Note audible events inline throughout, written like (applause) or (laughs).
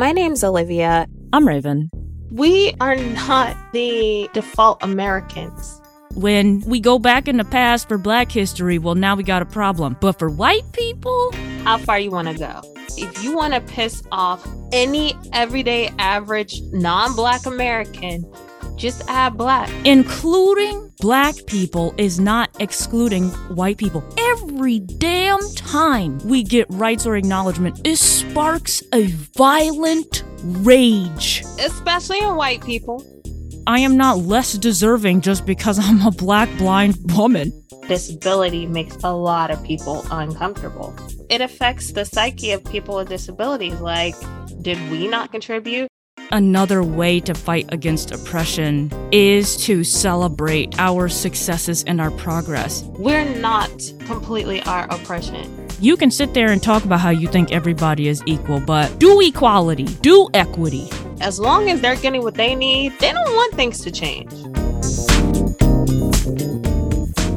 My name's Olivia. I'm Raven. We are not the default Americans. When we go back in the past for black history, well, now we got a problem. But for white people, How far you want to go? If you want to piss off any everyday average non-black American, just add black. including black people is not excluding white people. Every damn time we get rights or acknowledgement, it sparks a violent rage. Especially in white people. I am not less deserving just because (laughs) I'm a black blind woman. Disability makes a lot of people uncomfortable. It affects the psyche of people with disabilities. Like, did we not contribute? Another way to fight against oppression is to celebrate our successes and our progress. We're not completely our oppression. You can sit there and talk about how you think everybody is equal, but do equality, do equity. As long as they're getting what they need, they don't want things to change.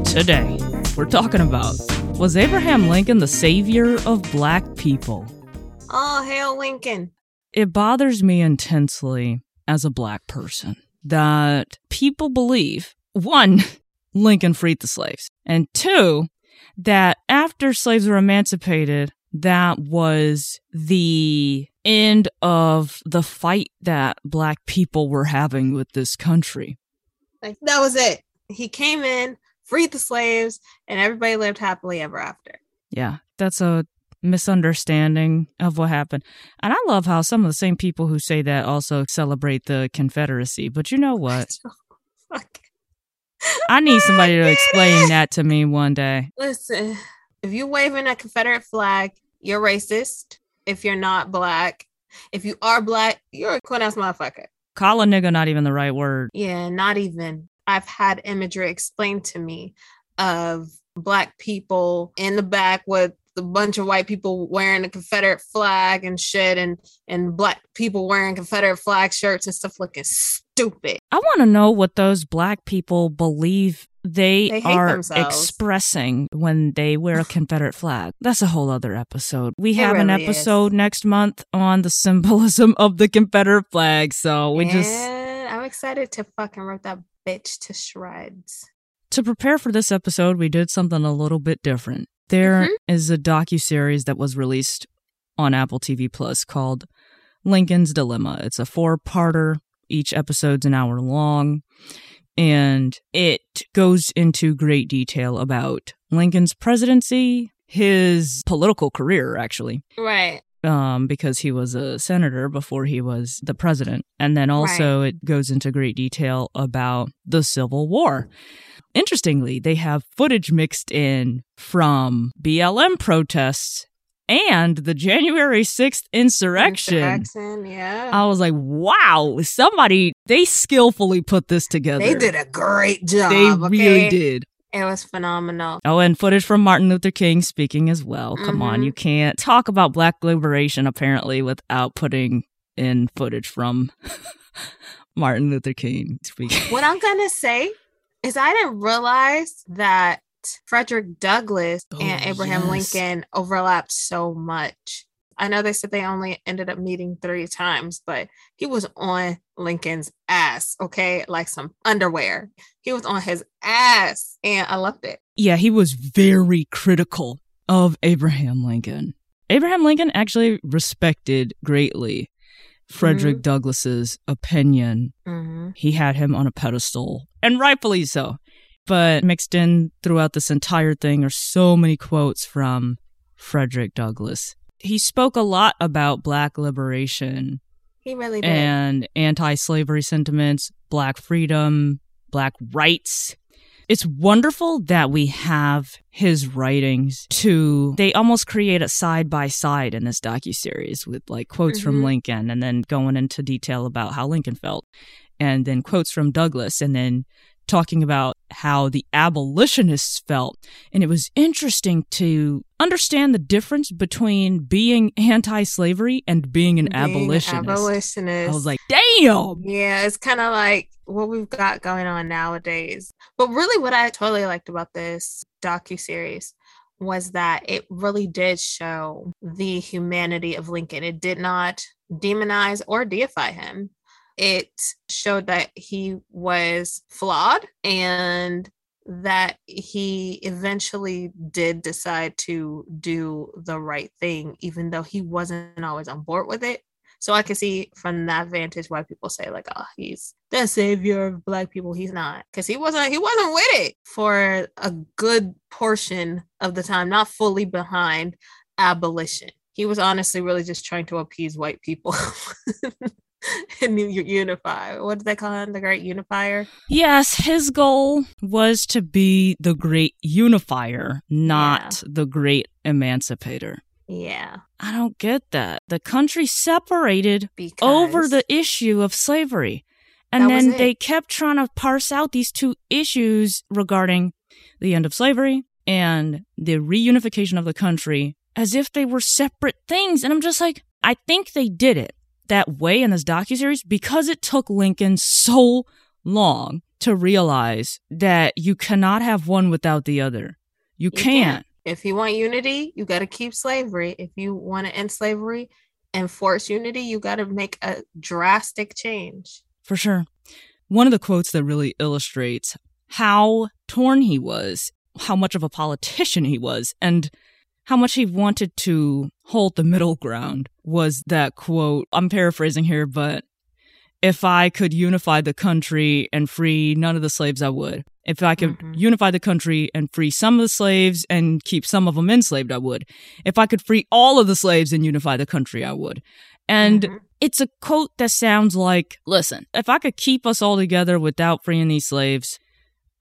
Today, we're talking about was Abraham Lincoln the savior of black people? Oh, hail Lincoln. It bothers me intensely as a black person that people believe one, (laughs) Lincoln freed the slaves, and two, that after slaves were emancipated, that was the end of the fight that black people were having with this country. Like, that was it. He came in, freed the slaves, and everybody lived happily ever after. Yeah, that's a misunderstanding of what happened. And I love how some of the same people who say that also celebrate the Confederacy. But you know what? (laughs) Oh, fuck. I need oh, somebody to explain that to me one day. Listen, if you're waving a Confederate flag, you're racist. If you're not black, if you are black, you're a cool ass motherfucker. Call a nigga not even the right word. Yeah, not even. I've had imagery explained to me of black people in the back with a bunch of white people wearing a Confederate flag and shit, and and black people wearing Confederate flag shirts and stuff looking stupid. I want to know what those black people believe they, They are themselves. expressing when they wear a Confederate flag. That's a whole other episode. We It have an really is. episode next month on the symbolism of the Confederate flag. So we just I'm excited to fucking rip that bitch to shreds. to prepare for this episode, we did something a little bit different. There is Mhm. a docu series that was released on Apple TV Plus called Lincoln's Dilemma. It's a four-parter. Each episode's an hour long, and it goes into great detail about Lincoln's presidency, his political career, actually Right. Um, because he was a senator before he was the president. And then also it goes into great detail about the Civil War. Interestingly, they have footage mixed in from BLM protests and the January 6th insurrection. Insurrection, yeah. I was like, wow, somebody, they skillfully put this together. they did a great job. They okay? really did. It was phenomenal. Oh, and footage from Martin Luther King speaking as well. Come on, Mhm. you can't talk about black liberation apparently without putting in footage from (laughs) Martin Luther King speaking. What I'm gonna say is I didn't realize that Frederick Douglass Oh, and Abraham yes. Lincoln overlapped so much. I know they said they only ended up meeting three times, but he was on Lincoln's ass, okay? Like some underwear. He was on his ass, and I loved it. Yeah, he was very critical of Abraham Lincoln. Abraham Lincoln actually respected greatly Frederick Douglass's opinion Mm-hmm. he had him on a pedestal, and rightfully so. But mixed in throughout this entire thing are so many quotes from Frederick Douglass. He spoke a lot about black liberation He really did. and anti slavery sentiments, black freedom, black rights. It's wonderful that we have his writings to they almost create a side by side in this docuseries with like quotes from Mhm. Lincoln and then going into detail about how Lincoln felt and then quotes from Douglass and then talking about how the abolitionists felt. And it was interesting to understand the difference between being anti slavery and being an Being abolitionist. abolitionist. I was like, damn. Yeah, it's kind of like what we've got going on nowadays. But really, what I totally liked about this docu series was that it really did show the humanity of Lincoln. It did not demonize or deify him. It showed that he was flawed and that he eventually did decide to do the right thing, even though he wasn't always on board with it. So I can see from that vantage why people say like, "Oh, he's the savior of black people." He's not, because he wasn't. He wasn't with it for a good portion of the time, not fully behind abolition. He was honestly really just trying to appease white people. (laughs) (laughs) and unify. What did they call him? The great unifier? Yes, his goal was to be the great unifier, not yeah. the great emancipator. Yeah. I don't get that. The country separated because over the issue of slavery. And then they kept trying to parse out these two issues regarding the end of slavery and the reunification of the country as if they were separate things. And I'm just like, I think they did it that way in this docuseries because it took Lincoln so long to realize that you cannot have one without the other. You, you can't. If you want unity, you got to keep slavery. If you want to end slavery and force unity, you got to make a drastic change. For sure. One of the quotes that really illustrates how torn he was, how much of a politician he was, and how much he wanted to hold the middle ground was that quote. I'm paraphrasing here, but if I could unify the country and free none of the slaves, I would. If I could mm-hmm. unify the country and free some of the slaves and keep some of them enslaved, I would. If I could free all of the slaves and unify the country, I would. And mm-hmm. it's a quote that sounds like, listen, if I could keep us all together without freeing these slaves,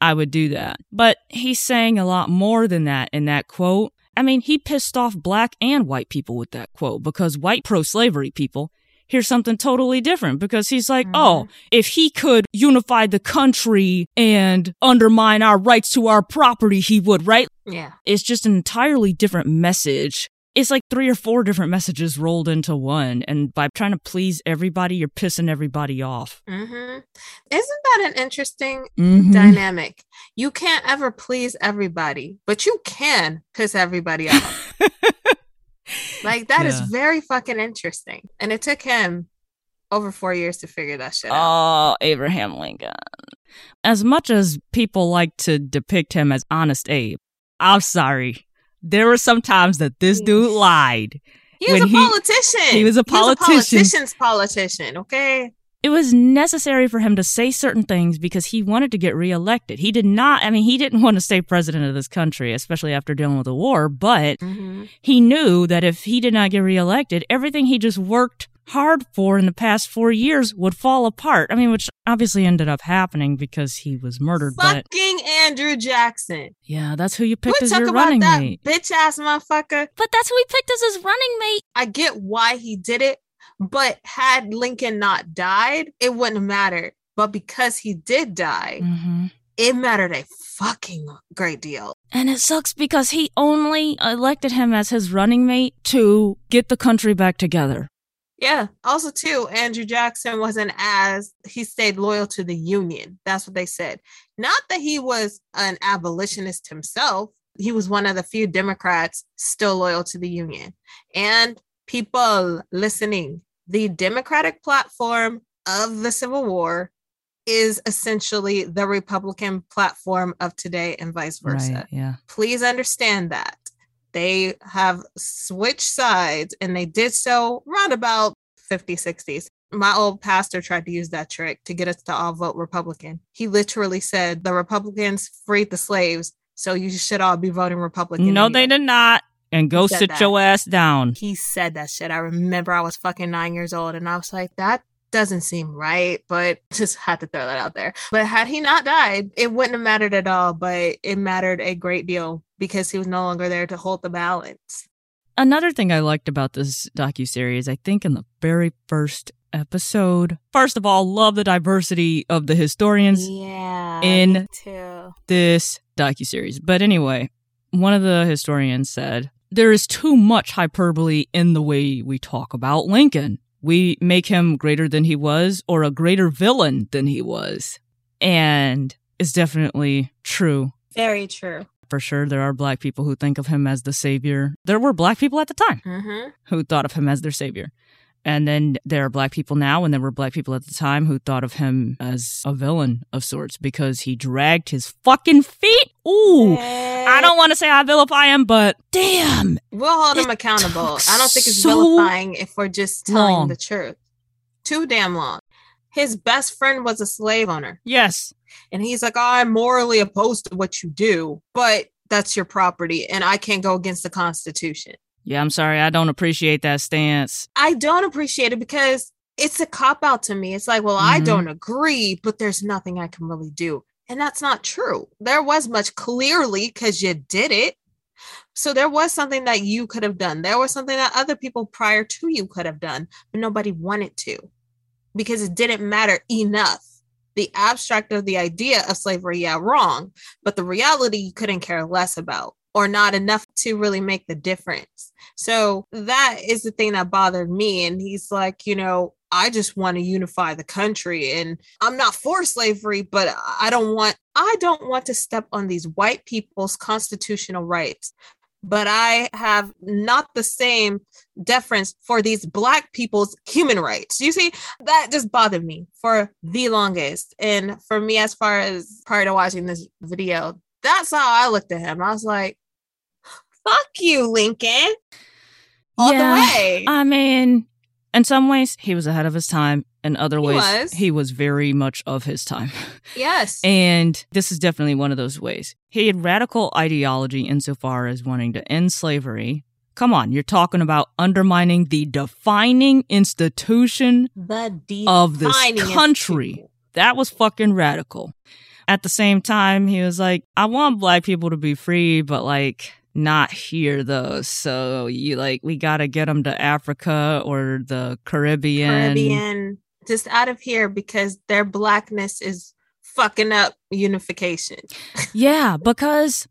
I would do that. But he's saying a lot more than that in that quote. I mean, he pissed off black and white people with that quote because white pro slavery people hear something totally different because he's like, mm-hmm. oh, if he could unify the country and undermine our rights to our property, he would, right? Yeah. It's just an entirely different message it's like three or four different messages rolled into one. And by trying to please everybody, you're pissing everybody off. Mm-hmm. Isn't that an interesting mm-hmm. dynamic? You can't ever please everybody, but you can piss everybody off. (laughs) like, that yeah. is very fucking interesting. And it took him over four years to figure that shit out. Oh, Abraham Lincoln. As much as people like to depict him as Honest Abe, I'm sorry there were some times that this dude lied. He was a he, politician. He was a politician. He was a politician's politician, okay? It was necessary for him to say certain things because he wanted to get reelected. He did not, I mean, he didn't want to stay president of this country, especially after dealing with the war, but mm-hmm. he knew that if he did not get reelected, everything he just worked hard for in the past four years would fall apart. I mean, which obviously ended up happening because he was murdered. Fucking but, Andrew Jackson. Yeah, that's who you picked we as your running mate. Bitch ass motherfucker. But that's who he picked as his running mate. I get why he did it, but had Lincoln not died, it wouldn't have mattered. But because he did die, mm-hmm. it mattered a fucking great deal. And it sucks because he only elected him as his running mate to get the country back together. Yeah. Also, too, Andrew Jackson wasn't as he stayed loyal to the Union. That's what they said. Not that he was an abolitionist himself. He was one of the few Democrats still loyal to the Union. And people listening, the Democratic platform of the Civil War is essentially the Republican platform of today and vice versa. Right, yeah. Please understand that. They have switched sides and they did so around about 50 60s my old pastor tried to use that trick to get us to all vote republican. He literally said the republicans freed the slaves so you should all be voting republican no they did not and go sit that. your ass down he said that shit i remember i was fucking nine years old and i was like that doesn't seem right, but (laughs) just had to throw that out there. But had he not died, it wouldn't have mattered at all, but it mattered a great deal because he was no longer there to hold the balance. Another thing I liked about this docu series, I think in the very first episode, first of all, love the diversity of the historians yeah, in this docu series. But anyway, one of the historians said there is too much hyperbole in the way we talk about Lincoln we make him greater than he was or a greater villain than he was. And it's definitely true. Very true. for sure there are black people who think of him as the savior. There were black people at the time Mm-hmm. who thought of him as their savior. And then there are black people now, and there were black people at the time who thought of him as a villain of sorts because he dragged his fucking feet. Ooh. I don't want to say I vilify him, but damn. We'll hold him accountable. I don't think it's so vilifying if we're just telling long. the truth. Too damn long. His best friend was a slave owner. Yes. And he's like, I'm morally opposed to what you do, but that's your property and I can't go against the Constitution. Yeah, I'm sorry. I don't appreciate that stance. I don't appreciate it because it's a cop out to me. It's like, well, I Mhm. don't agree, but there's nothing I can really do. And that's not true. There was much clearly because you did it. So there was something that you could have done. There was something that other people prior to you could have done, but nobody wanted to because it didn't matter enough. The abstract of the idea of slavery, yeah, wrong, but the reality you couldn't care less about or not enough to really make the difference. So that is the thing that bothered me. And he's like, you know, I just want to unify the country and I'm not for slavery, but I don't want I don't want to step on these white people's constitutional rights. But I have not the same deference for these black people's human rights. You see, that just bothered me for the longest. And for me, as far as prior to watching this video, that's how I looked at him. I was like, fuck you, Lincoln. All Yeah, the way. I mean, in some ways, he was ahead of his time. In other He ways, was. he was very much of his time. yes. (laughs) And this is definitely one of those ways. He had radical ideology insofar as wanting to end slavery. Come on, you're talking about undermining the defining institution. the of this country. institution. That was fucking radical. At the same time, he was like, I want black people to be free, but like, not here though. So you like, we gotta get them to Africa or the Caribbean. Caribbean, just out of here because their blackness is fucking up unification. (laughs) Yeah, because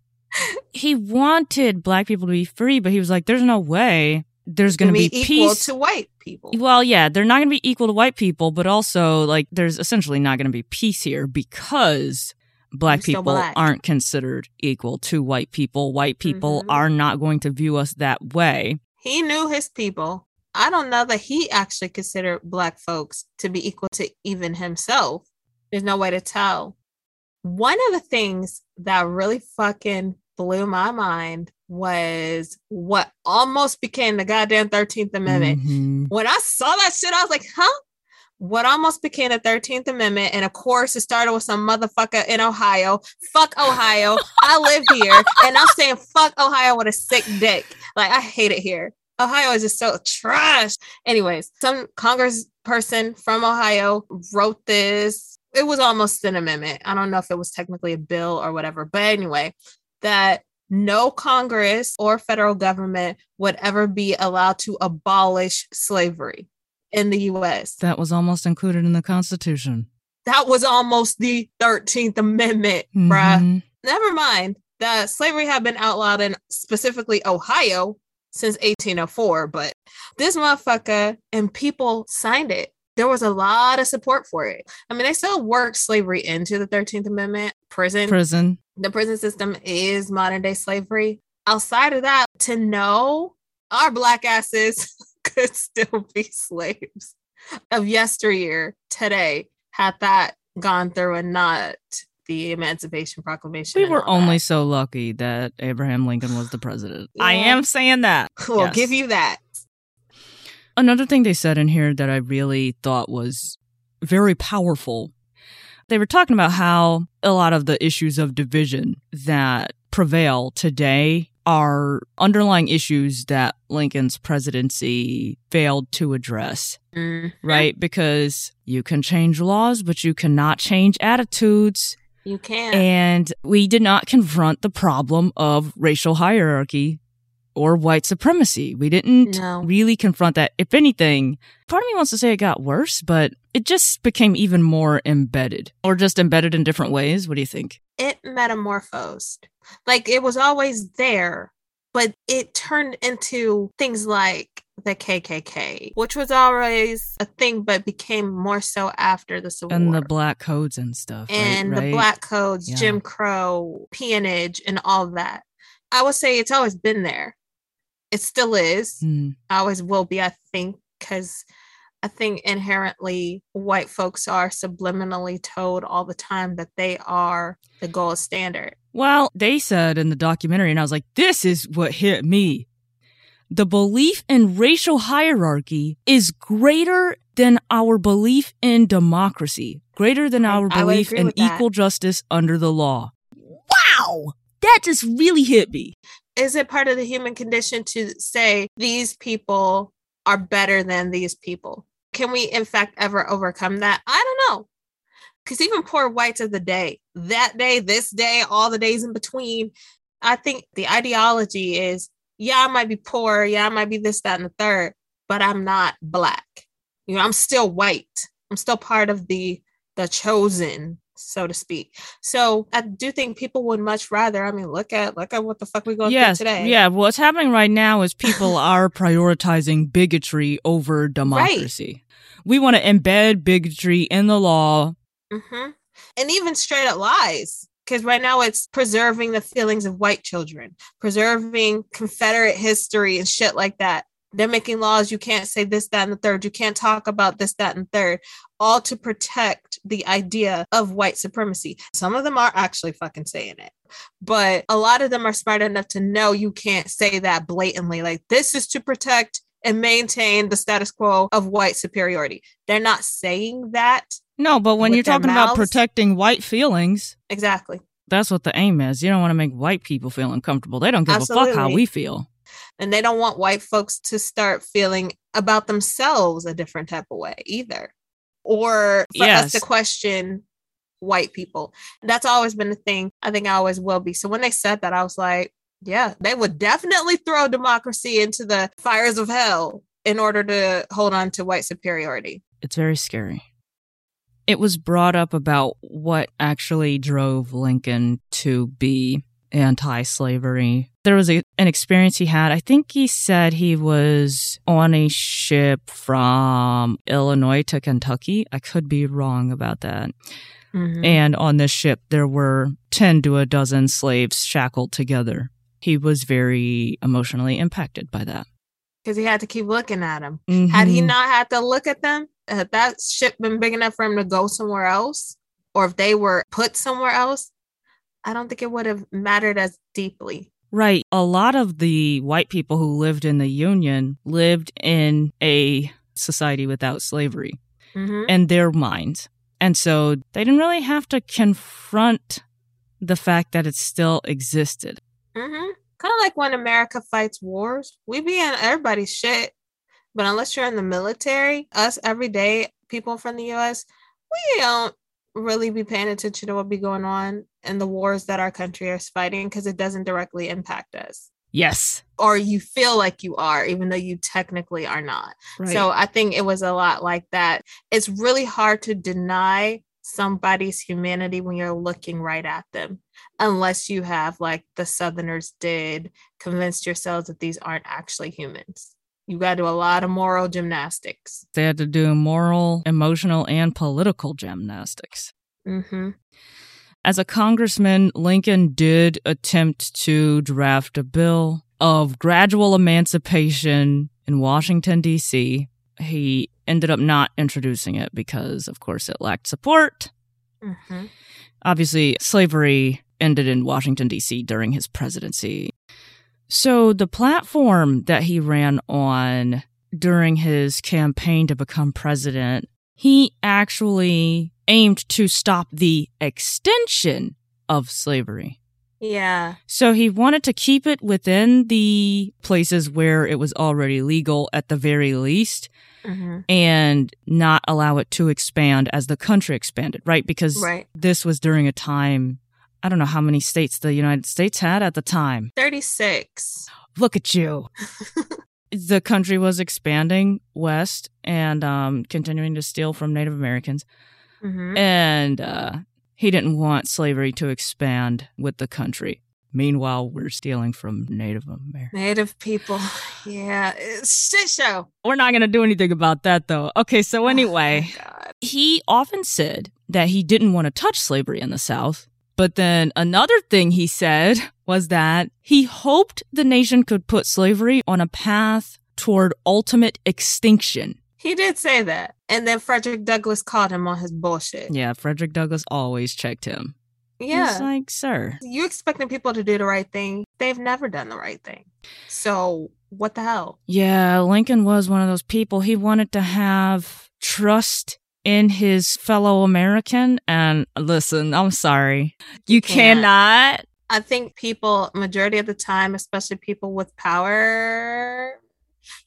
he wanted black people to be free, but he was like, there's no way there's gonna be, equal peace. to white people. Well, yeah, they're not going to be equal to white people, but also like there's essentially not going to be peace here because black people black. aren't considered equal to white people. White people Mhm. are not going to view us that way. He knew his people. I don't know that he actually considered black folks to be equal to even himself. There's no way to tell. One of the things that really fucking blew my mind was what almost became the goddamn 13th Amendment. Mhm. when I saw that shit, I was like, huh? What almost became the 13th Amendment. And of course, it started with some motherfucker in Ohio. Fuck Ohio. I live here. And I'm saying fuck Ohio with a sick dick. Like, I hate it here. Ohio is just so trash. Anyways, some Congress person from Ohio wrote this. It was almost an amendment. I don't know if it was technically a bill or whatever. But anyway, that no Congress or federal government would ever be allowed to abolish slavery in the US. That was almost included in the Constitution. That was almost the 13th Amendment, bruh. Mhm. Never mind that slavery had been outlawed in specifically Ohio since 1804, but this motherfucker and people signed it. There was a lot of support for it. I mean, they still worked slavery into the 13th Amendment. Prison, Prison. the prison system is modern day slavery. Outside of that, to know our black asses (laughs) (laughs) could still be slaves of yesteryear today, had that gone through and not the Emancipation Proclamation. We were only that. so lucky that Abraham Lincoln was the president. I am saying that. (laughs) We'll Yes. give you that. Another thing they said in here that I really thought was very powerful. They were talking about how a lot of the issues of division that prevail today are underlying issues that Lincoln's presidency failed to address, Mm, right? Because you can change laws, but you cannot change attitudes. you can. And we did not confront the problem of racial hierarchy or white supremacy. We didn't No. really confront that. If anything, part of me wants to say it got worse, but it just became even more embedded or just embedded in different ways. What do you think? it metamorphosed. Like it was always there, but it turned into things like the KKK, which was always a thing, but became more so after the Civil and War. the black codes and stuff. right? and the Right? black codes, Yeah. Jim Crow, peonage, and all that. I would say it's always been there. It still is. Mm, Always will be, I think, because I think inherently white folks are subliminally told all the time that they are the gold standard. Well, they said in the documentary, and I was like, this is what hit me. The belief in racial hierarchy is greater than our belief in democracy, greater than our I belief agree in with that. equal justice under the law. Wow! That just really hit me. Is it part of the human condition to say these people are better than these people? Can we, in fact, ever overcome that? I don't know. Because even poor whites of the day, that day, this day, all the days in between, I think the ideology is yeah, I might be poor. Yeah, I might be this, that, and the third, but I'm not black. You know, I'm still white. I'm still part of the the chosen, so to speak. So I do think people would much rather. I mean, look at look at what the fuck we going yes, through today. yeah. What's happening right now is people (laughs) are prioritizing bigotry over democracy. We want to embed bigotry in the law. Hmm And even straight up lies. Because right now it's preserving the feelings of white children, preserving Confederate history and shit like that. They're making laws you can't say this, that, and the third. You can't talk about this, that, and third, all to protect the idea of white supremacy. Some of them are actually fucking saying it, but a lot of them are smart enough to know you can't say that blatantly. Like, this is to protect and maintain the status quo of white superiority. They're not saying that No, but when you're talking about protecting white feelings, exactly. that's what the aim is. You don't want to make white people feel uncomfortable. They don't give a fuck how we feel. and they don't want white folks to start feeling about themselves a different type of way either or for us Yes. to question white people that's always been a thing i think i always will be so when they said that i was like yeah they would definitely throw democracy into the fires of hell in order to hold on to white superiority It's very scary. It was brought up about what actually drove Lincoln to be anti slavery. There was a, an experience he had. I think he said he was on a ship from Illinois to Kentucky. I could be wrong about that. Mhm. And on this ship, there were 10 to a dozen slaves shackled together. He was very emotionally impacted by that. because he had to keep looking at them Had he Mhm. not had to look at them, had that ship been big enough for him to go somewhere else, or if they were put somewhere else, I don't think it would have mattered as deeply. Right. A lot of the white people who lived in the Union lived in a society without slavery Mhm. in their minds. And so they didn't really have to confront the fact that it still existed. Mm-hmm. Kind of like when America fights wars, we be in everybody's shit. But unless you're in the military, us everyday people from the US, we don't really be paying attention to what be going on in the wars that our country is fighting because it doesn't directly impact us. Yes. Or you feel like you are, even though you technically are not. Right. So I think it was a lot like that. It's really hard to deny somebody's humanity when you're looking right at them, unless you have, like the Southerners did, convinced yourselves that these aren't actually humans. You got to do a lot of moral gymnastics. they had to do moral, emotional, and political gymnastics. Mm-hmm. As a congressman, Lincoln did attempt to draft a bill of gradual emancipation in Washington, D.C. He ended up not introducing it because, of course, it lacked support. hmm Obviously, slavery ended in Washington, D.C. during his presidency. So, the platform that he ran on during his campaign to become president, he actually aimed to stop the extension of slavery. Yeah. So, he wanted to keep it within the places where it was already legal at the very least hmm and not allow it to expand as the country expanded, right? Because Right. this was during a time, I don't know how many states the United States had at the time. 36. Look at you. (laughs) the country was expanding west and um, continuing to steal from Native Americans. hmm And uh, he didn't want slavery to expand with the country. Meanwhile, we're stealing from Native Americans. Native people. Yeah, it's shit show. We're not going to do anything about that, though. Okay, so anyway, Oh, he often said that he didn't want to touch slavery in the South. But then another thing he said was that he hoped the nation could put slavery on a path toward ultimate extinction. He did say that. And then Frederick Douglass called him on his bullshit. Yeah, Frederick Douglass always checked him. Yeah. He's like, sir. you expecting people to do the right thing. They've never done the right thing. So what the hell? Yeah, Lincoln was one of those people. He wanted to have trust in his fellow American. And listen, I'm sorry. You can't. cannot. I think people, majority of the time, especially people with power,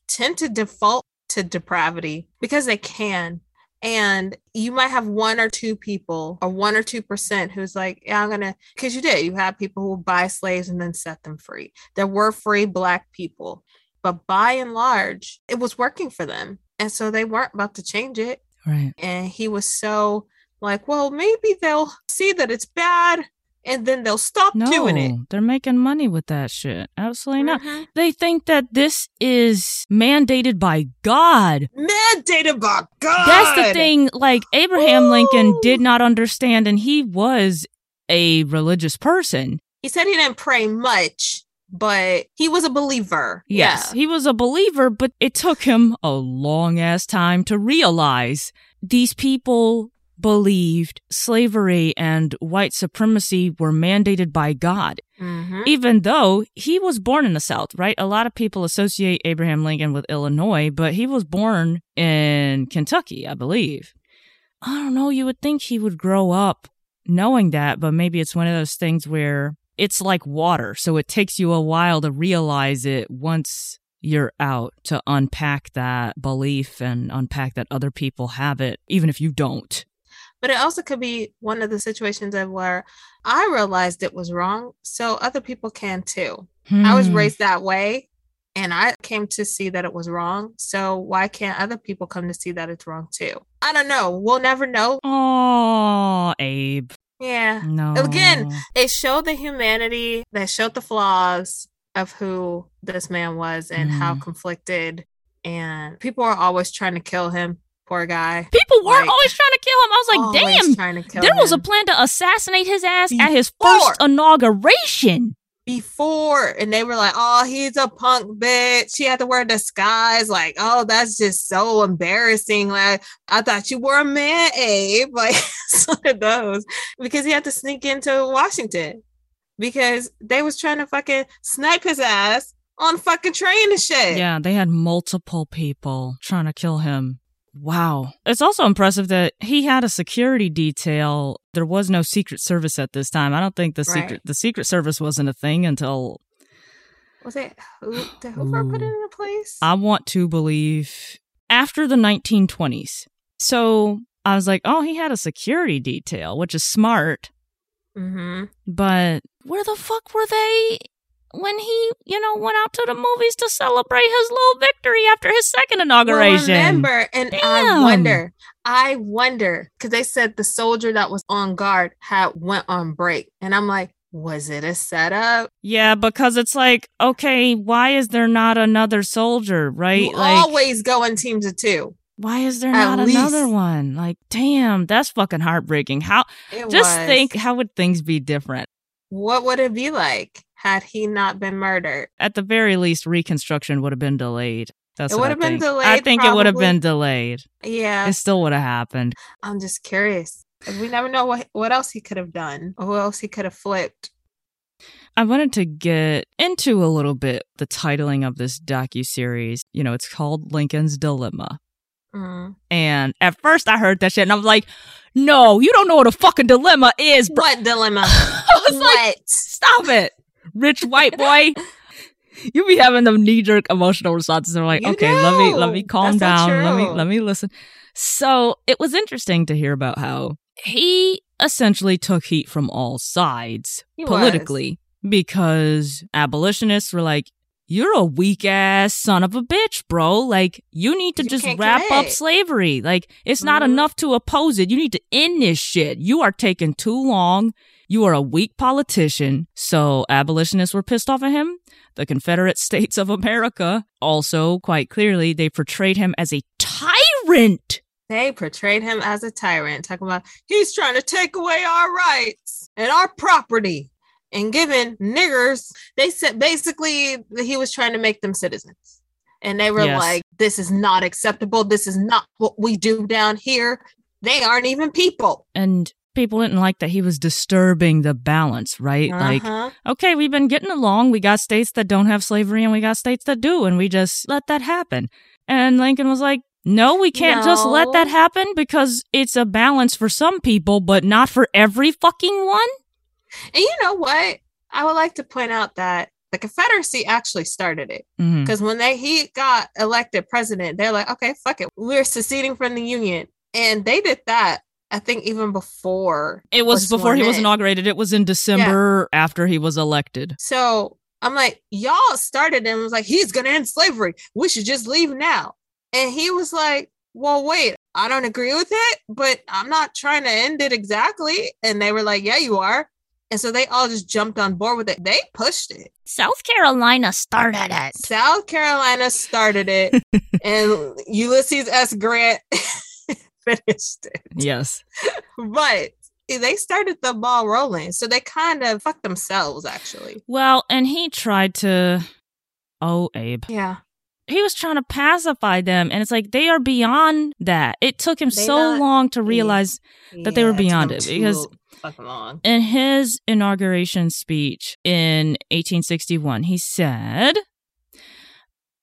tend to default to depravity because they can. And you might have one or two people or one or 2% who's like, yeah, I'm going to, because you did. You have people who buy slaves and then set them free. There were free Black people, but by and large, it was working for them. And so they weren't about to change it. Right. And he was so like, well, maybe they'll see that it's bad and then they'll stop No, doing it. they're making money with that shit. Absolutely not. Mhm. They think that this is mandated by God. Mandated by God. That's the thing. Like Abraham Lincoln did not understand, and he was a religious person. He said he didn't pray much, but he was a believer. Yes, Yeah. he was a believer, but it took him a long ass time to realize these people believed slavery and white supremacy were mandated by God. Mhm. Even though he was born in the South, right? A lot of people associate Abraham Lincoln with Illinois, but he was born in Kentucky, I believe. I don't know. You would think he would grow up knowing that, but maybe it's one of those things where it's like water. So it takes you a while to realize it once you're out to unpack that belief and unpack that other people have it, even if you don't. But it also could be one of the situations of where I realized it was wrong, so other people can too. I was Hmm. raised that way and I came to see that it was wrong. So why can't other people come to see that it's wrong too? I don't know. We'll never know. Oh, Abe. Yeah. No. Again, It showed the humanity, they showed the flaws of who this man was and how Mhm. conflicted and people are always trying to kill him. Poor guy. people were like, always trying to kill him. I was like, damn, trying to kill there was a plan to assassinate his ass at his first inauguration. Before and they were like oh he's a punk bitch. She had to wear a disguise. Like oh that's just so embarrassing. Like i thought you were a man abe. (laughs) Like it's one of those because he had to sneak into washington because they was trying to fucking snipe his ass on fucking train and shit. Yeah, they had multiple people trying to kill him. Wow. It's also impressive that he had a security detail. There was no Secret Service at this time. I don't think the Right. secret the Secret Service wasn't a thing until was it who did hoover put it Ooh. into place I want to believe after the 1920s. So I was like, oh, he had a security detail, which is smart. mm-hmm. But where the fuck were they when he, you know, went out to the movies to celebrate his little victory after his second inauguration? Well, remember, and I wonder, I wonder, because they said the soldier that was on guard had went on break, and I'm like, was it a setup? Yeah, because it's like, okay, why is there not another soldier, right? You like, always go in teams of two. why is there at not another one? Like, damn, that's fucking heartbreaking. How? It Just was. think, how would things be different? what would it be like had he not been murdered? At the very least, Reconstruction would have been delayed. That's It what would have been think. I delayed, think it would have been delayed. Yeah, It still would have happened. I'm just curious. We never know what what else he could have done, or who else he could have flipped. I wanted to get into a little bit the titling of this docu series. You know, it's called Lincoln's Dilemma. Mm. And at first, I heard that shit, and I'm like, "No, you don't know what a fucking dilemma is, bro." What dilemma? (laughs) I was like, what? "Stop it, rich white boy." You be having them knee jerk emotional responses. And like, You okay, let me let me calm That's down. Let me let me listen. So it was interesting to hear about how he essentially took heat from all sides He was. politically because abolitionists were like, you're a weak ass son of a bitch, bro. Like, you need to You just wrap up slavery. Like, it's not Mhm. enough to oppose it. You need to end this shit. You are taking too long. You are a weak politician. So abolitionists were pissed off at him. The Confederate (laughs) States of America also, quite clearly, they portrayed him as a tyrant. They portrayed him as a tyrant, talking about he's trying to take away our rights and our property and giving niggers. They said basically that he was trying to make them citizens. And they were Yes. like, this is not acceptable. This is not what we do down here. They aren't even people. And people didn't like that he was disturbing the balance, right? Like, Uh-huh. okay, we've been getting along. We got states that don't have slavery and we got states that do, and we just let that happen. And Lincoln was like, no, we can't just let that happen because it's a balance for some people, but not for every fucking one. And you know what? I would like to point out that the Confederacy actually started it. Because when they he got elected president, they're like, okay, fuck it. We're seceding from the Union. And they did that, I think, even before It was before he sworn was inaugurated. It was in December after he was elected. So I'm like, y'all started and was like, he's gonna end slavery. We should just leave now. And he was like, Well, wait, I don't agree with it, but I'm not trying to end it exactly. And they were like, Yeah, you are. And so they all just jumped on board with it. They pushed it. South Carolina started it. South Carolina started it, (laughs) and Ulysses S. Grant (laughs) finished it. Yes. But they started the ball rolling. So they kind of fucked themselves, actually. Well, and he tried to. Oh, Abe. Yeah. He was trying to pacify them, and it's like they are beyond that. It took him They so not- long to realize That they were beyond them it, because- long. in his inauguration speech in 1861, he said,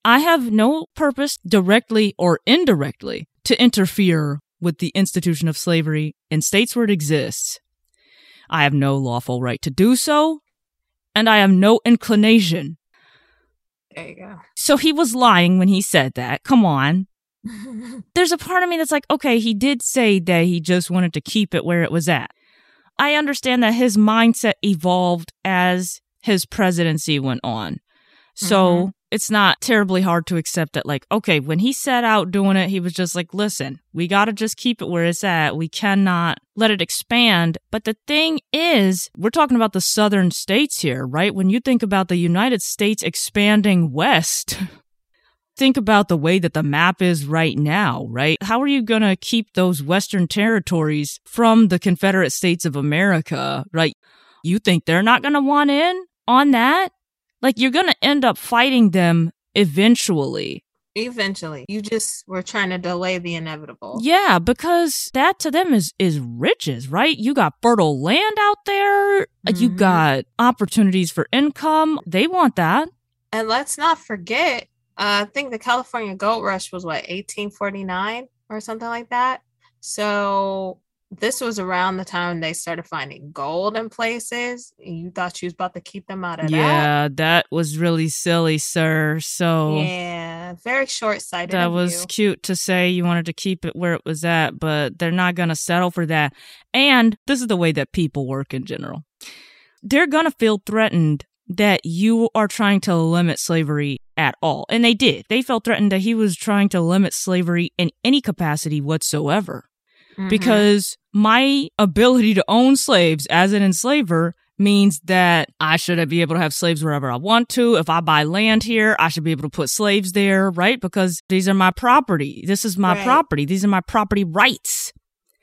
I have no purpose, directly or indirectly, to interfere with the institution of slavery in states where it exists. I have no lawful right to do so, and I have no inclination. There you go. So he was lying when he said that. Come on. (laughs) there's a part of me that's like, okay, he did say that he just wanted to keep it where it was at. I understand that his mindset evolved as his presidency went on. So Mhm. It's not terribly hard to accept that, like, okay, when he set out doing it, he was just like, listen, we got to just keep it where it's at. We cannot let it expand. But the thing is, we're talking about the southern states here, right? When you think about the United States expanding west, (laughs) think about the way that the map is right now, right? How are you going to keep those Western territories from the Confederate States of America, right? You think they're not going to want in on that? Like, you're going to end up fighting them eventually. Eventually, you just were trying to delay the inevitable. Yeah, because that to them is is riches, right? You got fertile land out there, you Mhm. got opportunities for income. They want that. And let's not forget, uh, I think the California Gold Rush was what, 1849 or something like that. So this was around the time they started finding gold in places. You thought she was about to keep them out of that. Yeah, that was really silly, sir. So Yeah, very short sighted. That was cute to say you wanted to keep it where it was at, but they're not going to settle for that. And this is the way that people work in general. They're going to feel threatened that you are trying to limit slavery at all. And they did. They felt threatened that he was trying to limit slavery in any capacity whatsoever. Mhm. Because my ability to own slaves as an enslaver means that I should be able to have slaves wherever I want to. If I buy land here, I should be able to put slaves there, right? Because these are my property. This is my Right. property. These are my property rights.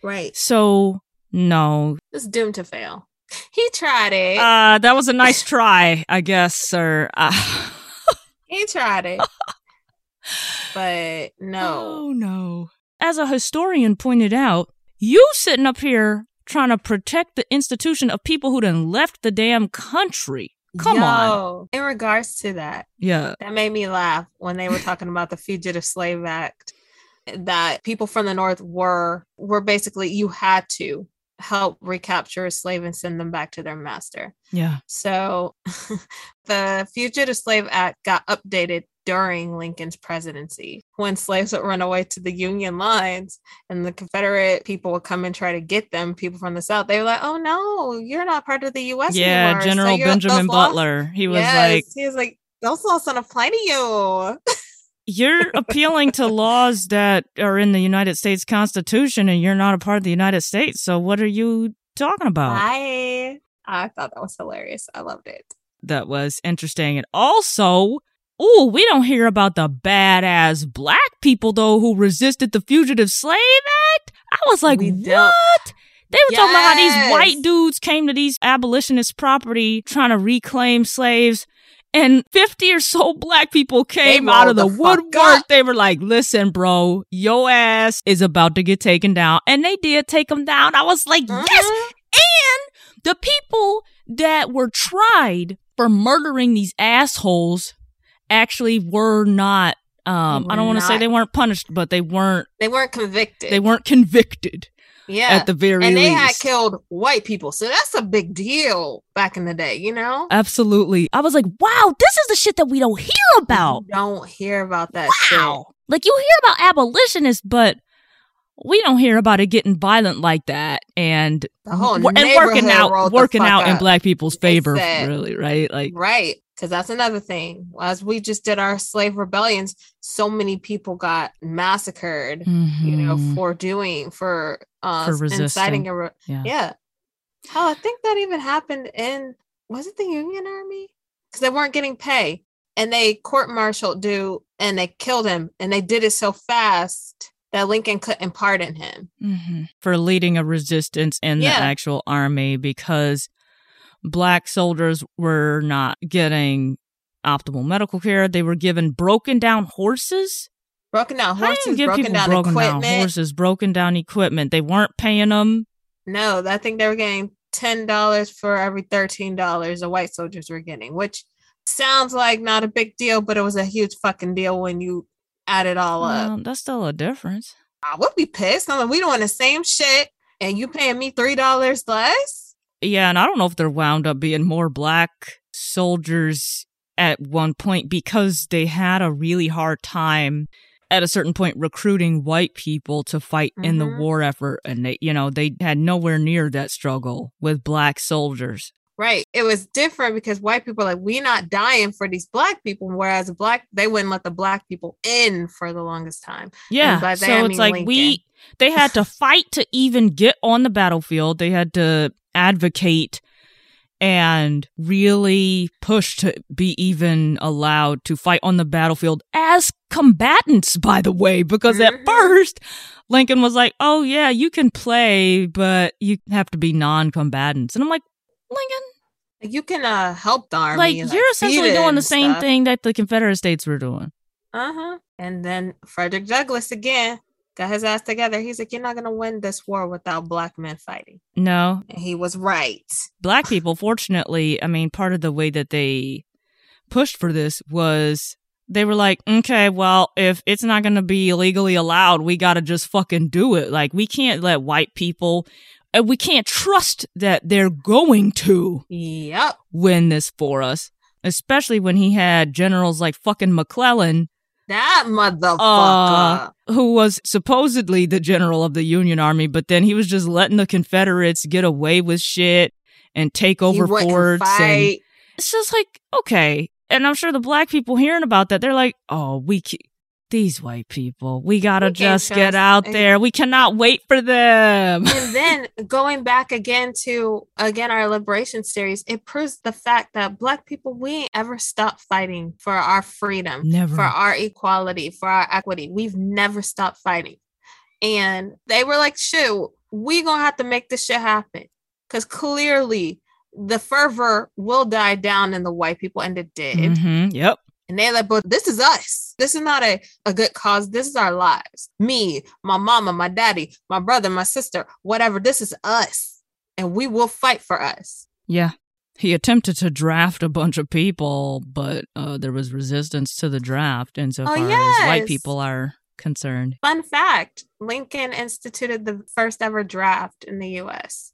right, So, no. it's doomed to fail. He tried it. Uh, that was a nice try, I guess, sir. Uh, (laughs) he tried it, but no. Oh, no. As a historian pointed out, you sitting up here trying to protect the institution of people who done left the damn country. Come on. In regards to that, Yeah. that made me laugh when they were talking about the Fugitive Slave Act. That people from the North were were basically you had to help recapture a slave and send them back to their master. Yeah. So (laughs) the Fugitive Slave Act got updated during Lincoln's presidency when slaves would run away to the Union lines and the Confederate people would come and try to get them, people from the South. They were like, oh no, you're not part of the US. Yeah, anymore. General you're- Benjamin laws- Butler. He was Yes, like, he was like, those laws don't apply to you. You're (laughs) appealing to laws that are in the United States Constitution and you're not a part of the United States. So what are you talking about? I I thought that was hilarious. I loved it. That was interesting. And also, oh, we don't hear about the badass black people though who resisted the Fugitive Slave Act. I was like, We what? don't. They were talking about how these white dudes came to these abolitionist property trying to reclaim slaves. And 50 or so black people came out of the, the woodwork. up. They were like, listen, bro, your ass is about to get taken down. And they did take them down. I was like, yes. Mhm. And the people that were tried for murdering these assholes actually were not, um, They I don't want to say they weren't punished, but they weren't, They weren't convicted. they weren't convicted yeah. at the very and they least. had killed white people. So that's a big deal back in the day, you know? Absolutely. I was like, wow, this is the shit that we don't hear about. You don't hear about that Wow. Like you hear about abolitionists, but we don't hear about it getting violent like that and The whole and working out working out in black people's favor really, right? Like. Right. Because that's another thing. As we just did our slave rebellions, so many people got massacred, you know, mhm. for doing, for, uh, For inciting a, re- Yeah. yeah. Hell, I think that even happened in, was it the Union Army? Because they weren't getting pay and they court martialed dude and they killed him and they did it so fast that Lincoln couldn't pardon him. Mhm. for leading a resistance in Yeah. the actual army because black soldiers were not getting optimal medical care. They were given broken down horses. Broken down horses, broken down broken equipment. down horses, broken down equipment? They weren't paying them. No, I think they were getting ten dollars for every thirteen dollars the white soldiers were getting, which sounds like not a big deal, but it was a huge fucking deal when you add it all up. Um, that's still a difference. I would be pissed. I'm like, we doing the same shit, and you paying me three dollars less. Yeah, and I don't know if there wound up being more black soldiers at one point because they had a really hard time at a certain point recruiting white people to fight in the Mhm. war effort and they you know they had nowhere near that struggle with black soldiers. Right. It was different because white people are like, "We're not dying for these black people, whereas black they wouldn't let the black people in for the longest time. Yeah. So it's like Lincoln. we they had to (laughs) fight to even get on the battlefield. They had to advocate and really push to be even allowed to fight on the battlefield as combatants, by the way, because at Mhm. first Lincoln was like, Oh yeah, you can play, but you have to be non combatants. And I'm like, Lincoln, You can uh help the army. like and, you're essentially doing the same stuff. thing that the Confederate States were doing. Uh huh. And then Frederick Douglass again got his ass together. He's like, "You're not gonna win this war without black men fighting," No, and he was right. black people, fortunately, I mean, part of the way that they pushed for this was they were like, okay, well, if it's not going to be legally allowed, we got to just fucking do it. Like, we can't let white people, uh, we can't trust that they're going to Yep. win this for us. Especially when he had generals like fucking McClellan, That motherfucker. Uh, who was supposedly the general of the Union Army, but then he was just letting the Confederates get away with shit and take over forts. And it's just like, okay. And I'm sure the black people hearing about that, they're like, oh, we, these white people, we gotta We just get out and- there. We cannot wait for them. and (laughs) then going back again to again our liberation series, it proves the fact that black people we ain't ever stopped fighting for our freedom, Never. for our equality, for our equity. We've never stopped fighting. And they were like, shoot, we gonna have to make this shit happen. Cause clearly the fervor will die down in the white people, and it did. Mhm, Yep. And they're like, but this is us. This is not a, a good cause. This is our lives. Me, my mama, my daddy, my brother, my sister, whatever. This is us. And we will fight for us. Yeah. He attempted to draft a bunch of people, but uh, there was resistance to the draft as white Oh, yes. people are concerned. Fun fact Lincoln instituted the first ever draft in the US.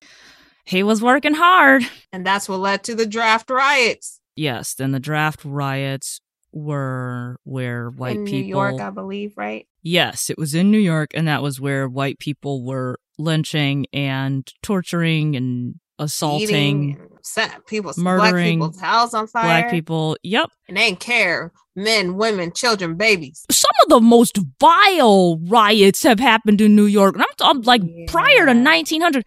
He was working hard. And that's what led to the draft riots Yes, then the draft riots were where white in people New York, I believe, right? Yes, it was in New York, and that was where white people were lynching and torturing and assaulting Eating, and setting people's black murdering people's house on fire. black people. Yep. And they didn't care. Men, women, children, babies. Some of the most vile riots have happened in New York. And I'm, I'm like prior to 1900.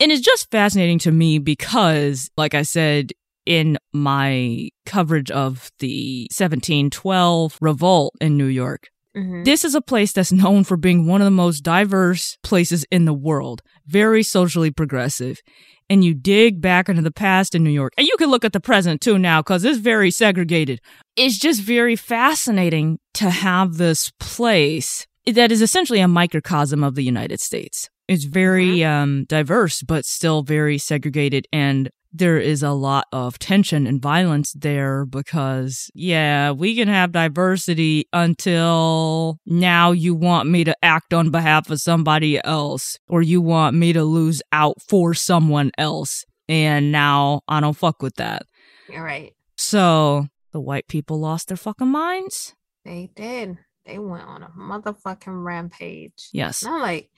And it's just fascinating to me because, like I said, in my coverage of the 1712 revolt in New York, Mhm. this is a place that's known for being one of the most diverse places in the world, very socially progressive. And you dig back into the past in New York, and you can look at the present too now because it's very segregated. It's just very fascinating to have this place that is essentially a microcosm of the United States. It's very um, diverse, but still very segregated. And there is a lot of tension and violence there because, yeah, we can have diversity until now you want me to act on behalf of somebody else or you want me to lose out for someone else. And now I don't fuck with that. You're right. So the white people lost their fucking minds. They did. They went on a motherfucking rampage. Yes. And I'm like,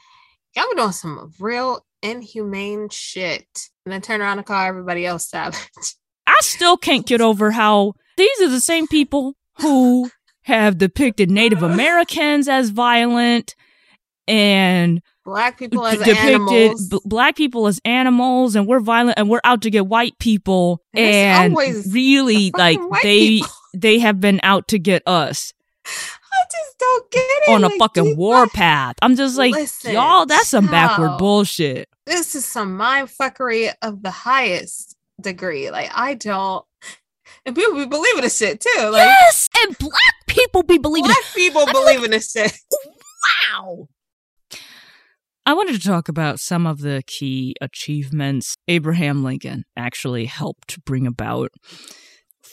y'all were doing some real inhumane shit. And then turn around and call everybody else savage. (laughs) I still can't get over how these are the same people who (laughs) have depicted Native Americans as violent and Black people as depicted animals. b- black people as animals and we're violent and we're out to get white people And and always really like they people. they have been out to get us just don't get it. on a Like, fucking these war black- path. I'm just like, Listen, y'all, that's some backward bullshit. This is some mind fuckery of the highest degree. Like I don't and people be believing this shit too. Like yes, and black people be believing black people believe in this shit. Wow. I wanted to talk about some of the key achievements Abraham Lincoln actually helped bring about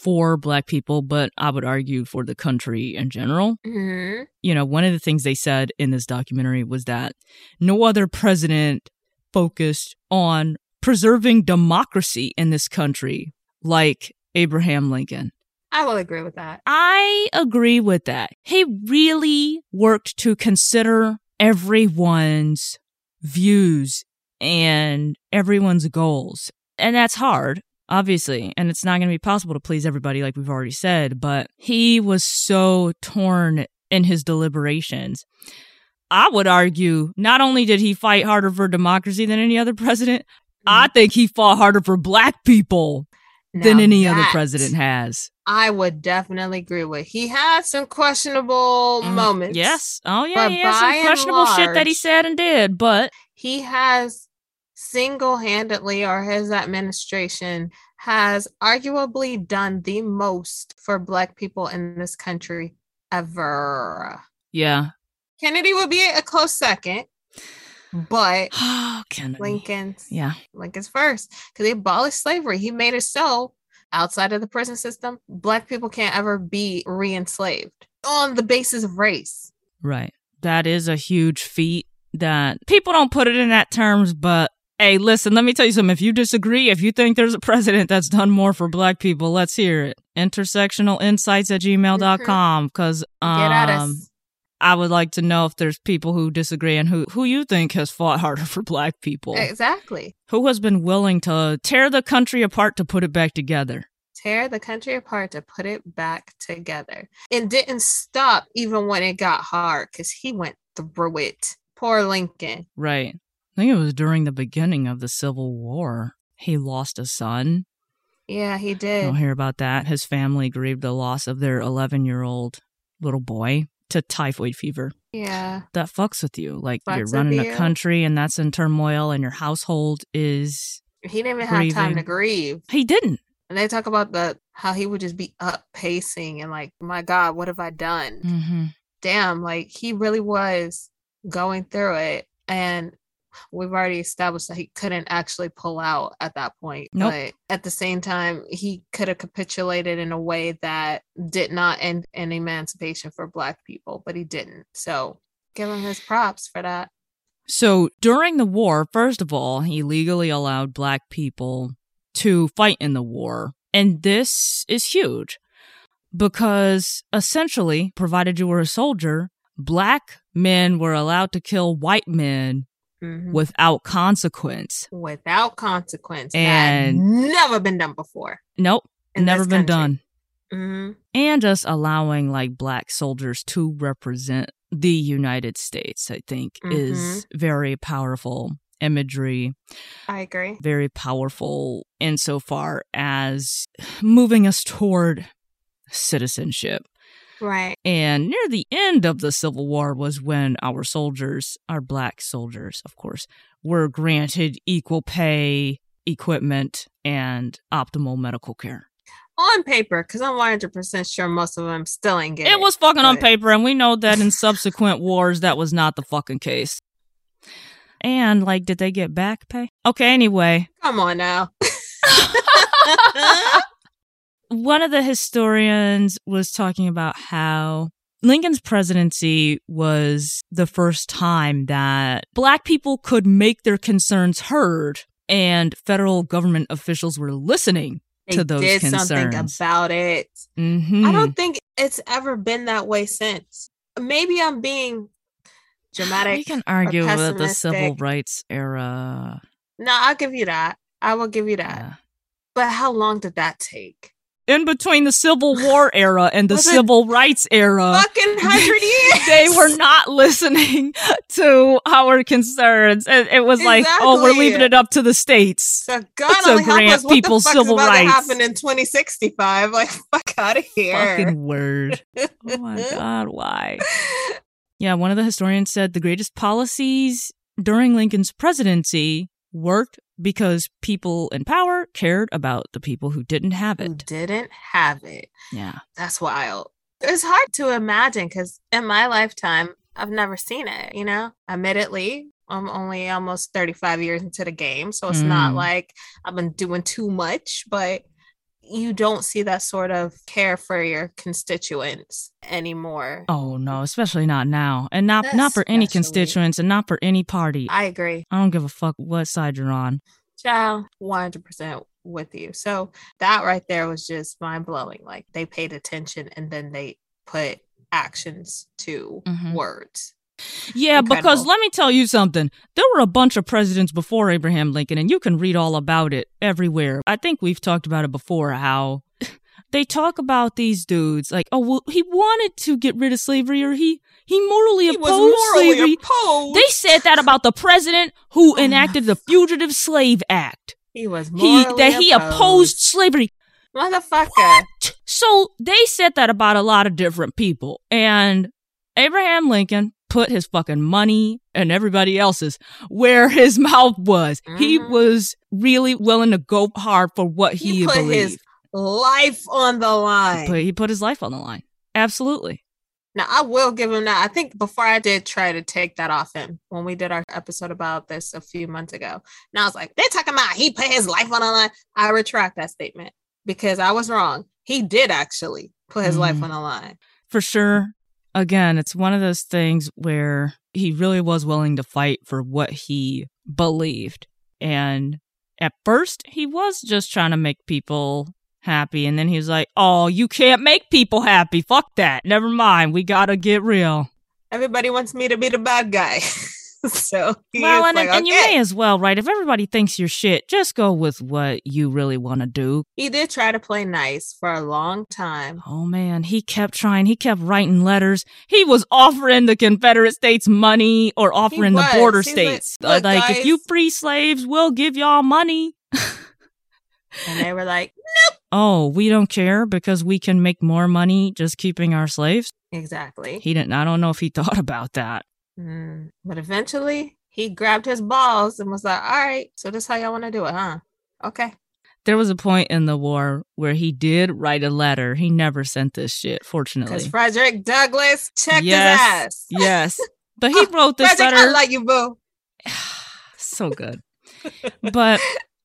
for black people, but I would argue for the country in general. hmm You know, one of the things they said in this documentary was that no other president focused on preserving democracy in this country like Abraham Lincoln. I will agree with that. I agree with that. He really worked to consider everyone's views and everyone's goals. And that's hard, obviously. And it's not going to be possible to please everybody, like we've already said. But he was so torn in his deliberations. I would argue not only did he fight harder for democracy than any other president, I think he fought harder for black people than Now any other president has. I would definitely agree with. He had some questionable Mm, moments. Yes. Oh yeah, he by some questionable shit that he said and did, but He has single-handedly or his administration has arguably done the most for black people in this country ever. yeah. Kennedy would be a close second, but (sighs) Oh, Kennedy. Lincoln's Yeah. Lincoln's first because he abolished slavery. He made it so outside of the prison system, black people can't ever be re-enslaved on the basis of race. Right. That is a huge feat that people don't put it in that terms, but hey, listen, let me tell you something. If you disagree, if you think there's a president that's done more for black people, let's hear it. Intersectionalinsights at gmail.com. At um. I would like to know if there's people who disagree and who, who you think has fought harder for black people. Exactly. Who has been willing to tear the country apart to put it back together? Tear the country apart to put it back together. And didn't stop even when it got hard because he went through it. Poor Lincoln. Right. I think it was during the beginning of the Civil War. He lost a son. Yeah, he did. don't hear about that. His family grieved the loss of their 11 year old little boy to typhoid fever. Yeah. That fucks with you. Like Fucks you're running you. a country and that's in turmoil and your household is. He didn't even have time to grieve. He didn't. And they talk about the how he would just be up pacing and like, my God, what have I done? Mm-hmm. Damn, like he really was going through it. And we've already established that he couldn't actually pull out at that point. Nope. But at the same time, he could have capitulated in a way that did not end in emancipation for black people, but he didn't. So give him his props for that. So during the war, first of all, he legally allowed black people to fight in the war. And this is huge because essentially, provided you were a soldier, black men were allowed to kill white men Mhm. without consequence. Without consequence. And- never been done before. Nope, never been country. done. Mhm. And just allowing like black soldiers to represent the United States, I think, is very powerful. imagery I agree. very powerful insofar as moving us toward citizenship. Right. And near the end of the Civil War was when our soldiers, our black soldiers, of course, were granted equal pay, equipment, and optimal medical care. On paper, because I'm 100% sure most of them still ain't getting It It was fucking on paper, and we know that in (laughs) subsequent wars that was not the fucking case. And like, did they get back pay? Okay, anyway, Come on now. (laughs) (laughs) one of the historians was talking about how Lincoln's presidency was the first time that black people could make their concerns heard and federal government officials were listening they to those did something about it. hmm I don't think it's ever been that way since. Maybe I'm being dramatic. We can argue with the civil rights era. No, I'll give you that. I will give you that. Yeah. But how long did that take? In between the Civil War era and the Civil Rights era, Fucking hundred years. they were not listening (laughs) to our concerns. It, it was like, oh, we're leaving it up to the states. So God to only help grant us. People civil rights. to happen in 2065? Like, (laughs) fuck out of here. Fucking word. Oh my (laughs) God, why? Yeah, one of the historians said the greatest policies during Lincoln's presidency worked because people in power cared about the people who didn't have Who it. didn't have it. Yeah. That's wild. It's hard to imagine because in my lifetime, I've never seen it, you know? Admittedly, I'm only almost 35 years into the game. So it's not Mm. like I've been doing too much, but you don't see that sort of care for your constituents anymore. Oh no, especially not now. And not not for any constituents and not for any party. I, agree. I don't give a fuck what side you're on. Child, 100% with you. So that right there was just mind blowing. Like they paid attention and then they put actions to Mhm. words. Yeah, because let me tell you something. There were a bunch of presidents before Abraham Lincoln, and you can read all about it everywhere. I think we've talked about it before how (laughs) they talk about these dudes like, oh, well, he wanted to get rid of slavery or he, he morally He opposed morally slavery. opposed. They said that about the president who (sighs) enacted the Fugitive Slave Act. he was He that he opposed slavery. Motherfucker. So they said that about a lot of different people. And Abraham Lincoln put his fucking money and everybody else's where his (laughs) mouth was. He Mhm. was really willing to go hard for what he, He put believed. his life on the line. But he put his life on the line. Absolutely. Now I will give him that. I think before I did try to take that off him when we did our episode about this a few months ago. And I was like, they're talking about he put his life on the line. I retract that statement because I was wrong. He did actually put his life Mhm. on the line. For sure. Again, it's one of those things where he really was willing to fight for what he believed. And at first, he was just trying to make people happy. And then he was like, oh, you can't make people happy. Fuck that. Never mind. We got to get real. Everybody wants me to be the bad guy. (laughs) (laughs) so well, and, like, and you may as well, right? If everybody thinks you're shit, just go with what you really want to do. he did try to play nice for a long time. Oh man, he kept trying. He kept writing letters. He was offering the Confederate States money or offering the border He's like, states. Uh, "Look, like, if you free slaves, we'll give y'all money. And they were like, nope. Oh, we don't care because we can make more money just keeping our slaves. exactly. He didn't. I don't know if he (laughs) thought about that. Mm, but eventually he grabbed his balls and was like, all right, so this how y'all want to do it, huh? Okay. There was a point in the war where he did write a letter. He never sent this shit, fortunately. Because Frederick Douglass checked Yes. his ass. yes, (laughs) but he wrote this Frederick, letter. I like you, boo. (sighs) so good. But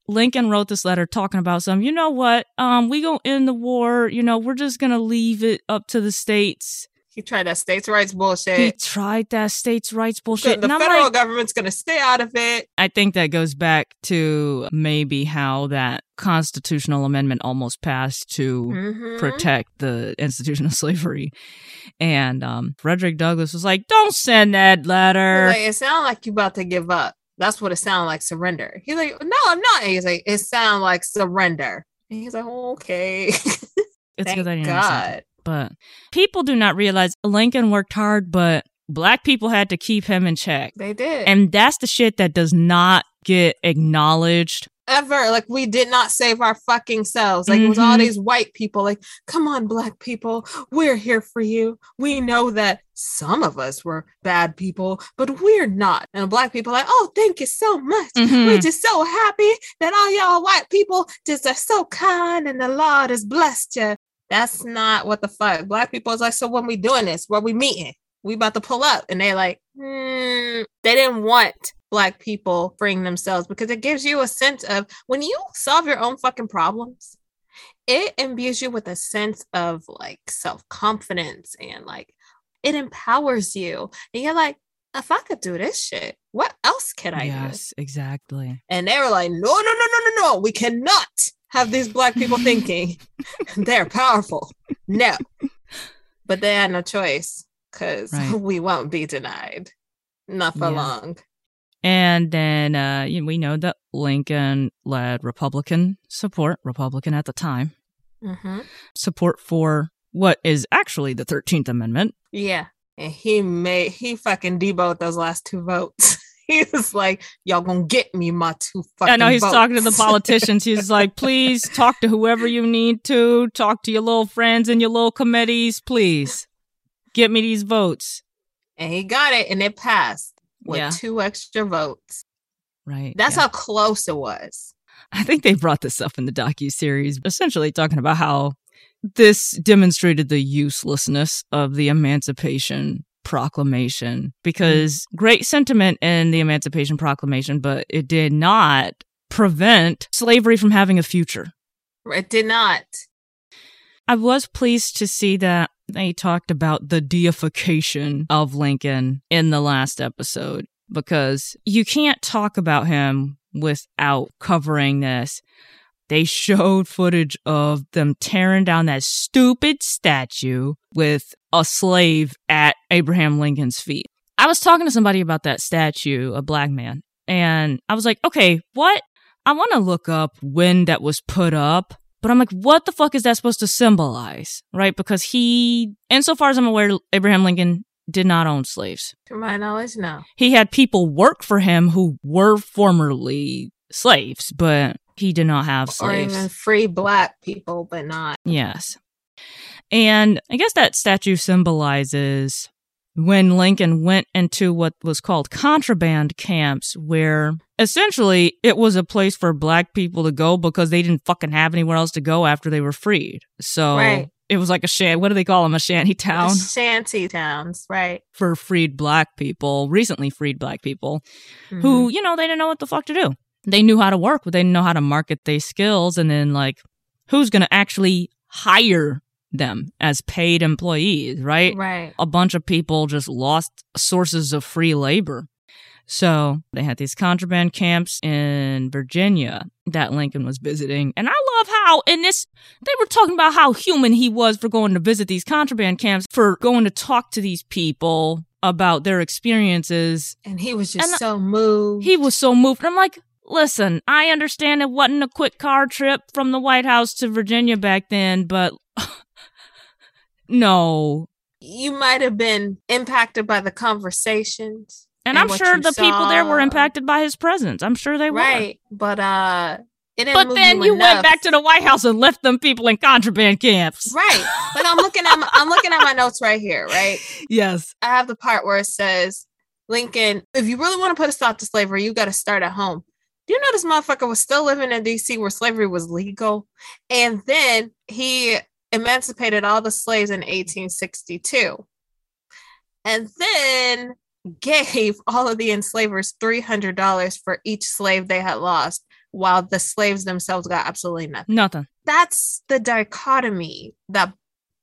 Lincoln wrote this letter talking about some, you know what? Um, we gonna end the war, you know, we're just gonna leave it up to the states. He tried that states' rights bullshit. He tried that states' rights bullshit. the I'm federal like, government's gonna stay out of it. I think that goes back to maybe how that constitutional amendment almost passed to Mhm. protect the institution of slavery. And um, Frederick Douglass was like, don't send that letter. Like, it sounded like you about to give up. That's what it sounded like, surrender. He's like, no, I'm not. And he's like, it sounded like surrender. And he's like, okay. (laughs) it's Thank good that sent. God. But people do not realize Lincoln worked hard, but black people had to keep him in check. They did. And that's the shit that does not get acknowledged. Ever. Like, we did not save our fucking selves. Like, it was all Mhm. these white people, like, come on, black people, we're here for you. We know that some of us were bad people, but we're not. And black people, like, oh, thank you so much. Mhm. We're just so happy that all y'all white people just are so kind and the Lord has blessed you. That's not what the fuck. Black people is like, so when we doing this, where we meeting? We about to pull up. And they're like, hmm. they didn't want black people freeing themselves because it gives you a sense of when you solve your own fucking problems, it imbues you with a sense of like self-confidence and like it empowers you. And you're like, if I could do this shit, what else can I do? yes, exactly. And they were like, no, no, no, no, no, no. We cannot have these black people thinking (laughs) they're powerful. No. But they had no choice because Right. (laughs) we won't be denied. Not for Yeah. long. And then uh, you know, we know that Lincoln led Republican support, Republican at the time, hmm support for what is actually the 13th Amendment. Yeah. And he made, he fucking devoted those last two votes. (laughs) (laughs) he was like, y'all gonna get me my two fucking I know he's votes." talking to the (laughs) politicians. He's like, please talk to whoever you need to, talk to your little friends and your little committees, please. Get me these votes. and he got it and it passed with Yeah. two extra votes. Right. That's yeah. how close it was. I think they brought this up in the docu series, essentially talking about how this demonstrated the uselessness of the Emancipation Proclamation mm-hmm. because great sentiment in the Emancipation Proclamation, but it did not prevent slavery from having a future. It did not. I was pleased to see that they talked about the deification of Lincoln in the last episode because you can't talk about him without covering this. They showed footage of them tearing down that stupid statue with a slave at Abraham Lincoln's feet. I was talking to somebody about that statue, a black man, and I was like, okay, what? I want to look up when that was put up but I'm like, what the fuck is that supposed to symbolize? Right? Because he, insofar as I'm aware, Abraham Lincoln did not own slaves. To my knowledge, no. He had people work for him who were formerly slaves, but he did not have Or slaves. even free black people, but not. Yes. And I guess that statue symbolizes when Lincoln went into what was called contraband camps, where essentially it was a place for black people to go because they didn't fucking have anywhere else to go after they were freed. So Right. it was like a shan. What do they call them? A shanty town (laughs) Shanty towns, right? for freed black people, recently freed black people Mhm. who, you know, they didn't know what the fuck to do. They knew how to work, but they didn't know how to market their skills. And then, like, who's going to actually hire them as paid employees, right? right. A bunch of people just lost sources of free labor. So they had these contraband camps in Virginia that Lincoln was visiting. And I love how in this, they were talking about how human he was for going to visit these contraband camps, for going to talk to these people about their experiences And he was just And so moved. he was so moved. And I'm like, listen, I understand it wasn't a quick car trip from the White House to Virginia back then, but (laughs) no. you might have been impacted by the conversations. And, And I'm sure the people there were impacted by his presence. I'm sure they were. Right. But uh But then you, you went back to the White House and left them people in contraband camps. Right. But I'm looking at my, I'm looking at my notes right here, right? (laughs) Yes. I have the part where it says, Lincoln, if you really want to put a stop to slavery, you got to start at home. Do you know this motherfucker was still living in DC where slavery was legal? And then he emancipated all the slaves in 1862. And then gave (laughs) all of the enslavers $300 for each slave they had lost, while the slaves themselves got absolutely nothing Nothing. that's the dichotomy that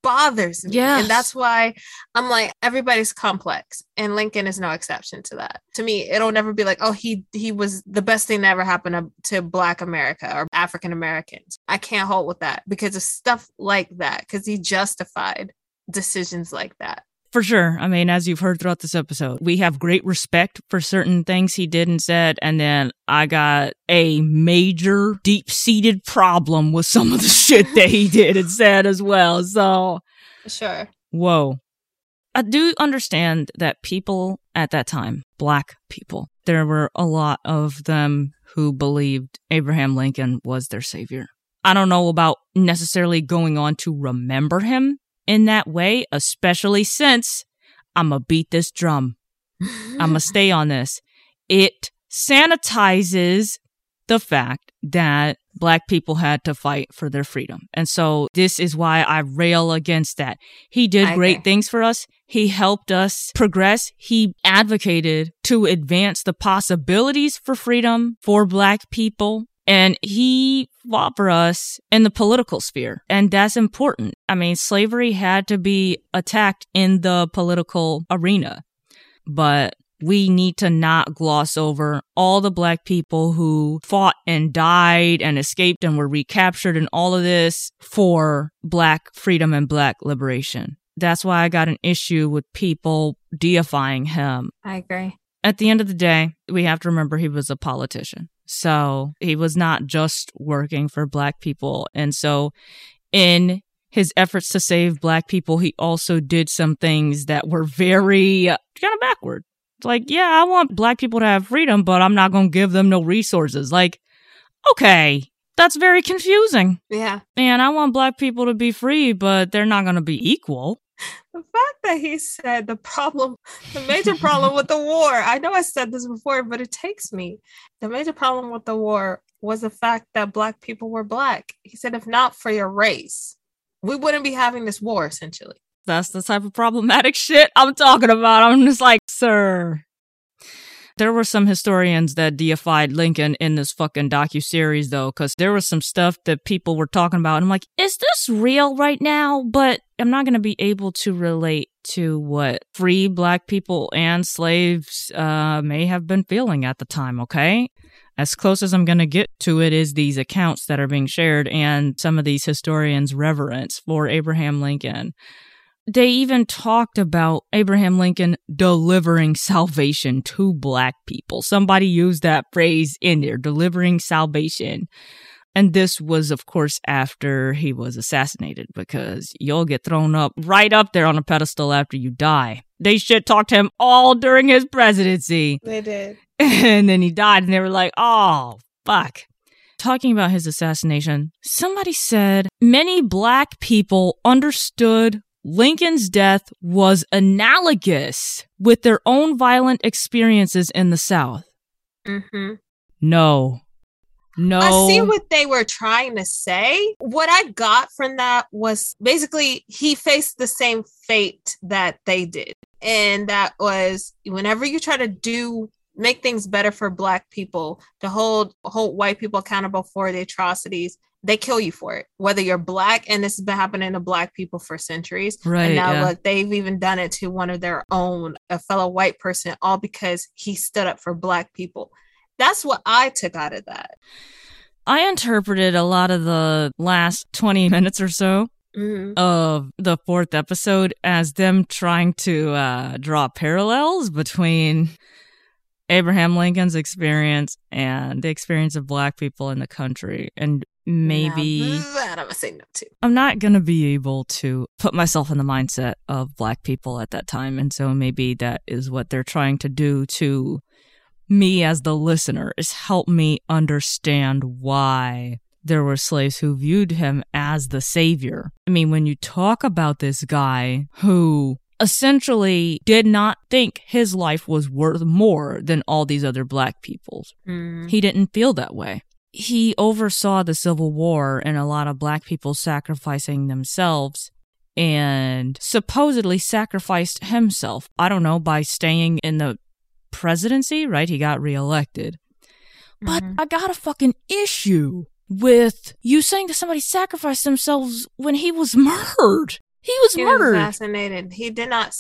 bothers me. Yes. And that's why I'm like, everybody's complex. And Lincoln is no exception to that. To me, it'll never be like, oh, he he was the best thing that ever happened to, to Black America or African Americans. I can't hold with that because of stuff like that, because he justified decisions like that. For sure. I mean, as you've heard throughout this episode, we have great respect for certain things he did and said. And then I got a major deep seated problem with some of the (laughs) shit that he did and said as well. So, Sure. whoa. I do understand that people at that time, black people, there were a lot of them who believed Abraham Lincoln was their savior. I don't know about necessarily going on to remember him in that way, especially since I'm going to beat this drum. I'm going to stay on this. It sanitizes the fact that black people had to fight for their freedom. And so this is why I rail against that. He did great things for us. He helped us progress. He advocated to advance the possibilities for freedom for black people. And he fought for us in the political sphere. And that's important. I mean, slavery had to be attacked in the political arena. But we need to not gloss over all the black people who fought and died and escaped and were recaptured and all of this for black freedom and black liberation. That's why I got an issue with people deifying him. I agree. At the end of the day, we have to remember he was a politician. So he was not just working for black people. And so in his efforts to save black people, he also did some things that were very uh, kind of backward like, yeah, I want black people to have freedom, but I'm not going to give them no resources. Like, okay, that's very confusing. Yeah. And I want black people to be free, but they're not going to be equal. The fact that he said the problem, the major problem with the war, I know I said this before, but it takes me. The major problem with the war was the fact that black people were black. He said, if not for your race, we wouldn't be having this war essentially. That's the type of problematic (laughs) shit I'm talking about. I'm just like, sir. There were some historians that deified Lincoln in this fucking docu series though, because there was some stuff that people were talking about. And I'm like, is this real right now? But I'm not going to be able to relate to what free black people and slaves uh, may have been feeling at the time. Okay, as close as I'm going to get to it is these accounts that are being shared and some of these historians' reverence for Abraham Lincoln they even talked about Abraham Lincoln delivering salvation to black people. Somebody used that phrase in there, delivering salvation. And this was, of course, after he was assassinated because you'll get thrown up right up there on a pedestal after you die. They shit talked him all during his presidency. They did. (laughs) And then he died, and they were like, oh, fuck talking about his assassination, somebody said many black people understood Lincoln's death was analogous with their own violent experiences in the South. Mm-hmm. No. No. I see what they were trying to say. What I got from that was basically he faced the same fate that they did. And that was whenever you try to do make things better for black people, to hold hold white people accountable for the atrocities, they kill you for it, whether you're black, and this has been happening to black people for centuries. Right. And now yeah. look, they've even done it to one of their own, a fellow white person, all because he stood up for black people. That's what I took out of that. I interpreted a lot of the last 20 minutes or so Mm-hmm. of the fourth episode as them trying to uh, draw parallels between Abraham Lincoln's experience and the experience of black people in the country and maybe that I'm gonna say no to. I'm not going to be able to put myself in the mindset of black people at that time. And so maybe that is what they're trying to do to me as the listener is help me understand why there were slaves who viewed him as the savior. I mean, when you talk about this guy who essentially did not think his life was worth more than all these other black people's, Mm. he didn't feel that way he oversaw the Civil War and a lot of black people sacrificing themselves and supposedly sacrificed himself. I don't know, by staying in the presidency, right? He got reelected. But Mhm. I got a fucking issue with you saying that somebody sacrificed themselves when he was murdered. He was he was murdered. assassinated. He did not.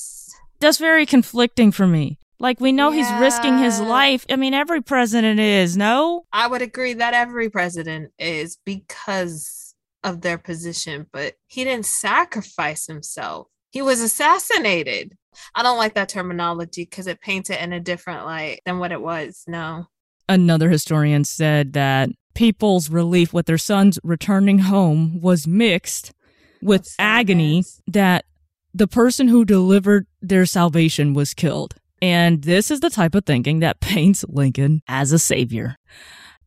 That's very conflicting for me. Like we know he's risking his life. I mean, every president is, no? I would agree that every president is because of their position, but he didn't sacrifice himself. He was assassinated. I don't like that terminology because it paints it in a different light than what it was. No. Another historian said that people's relief with their sons returning home was mixed with so agony nice. that the person who delivered their salvation was killed. And this is the type of thinking that (laughs) paints Lincoln as a savior.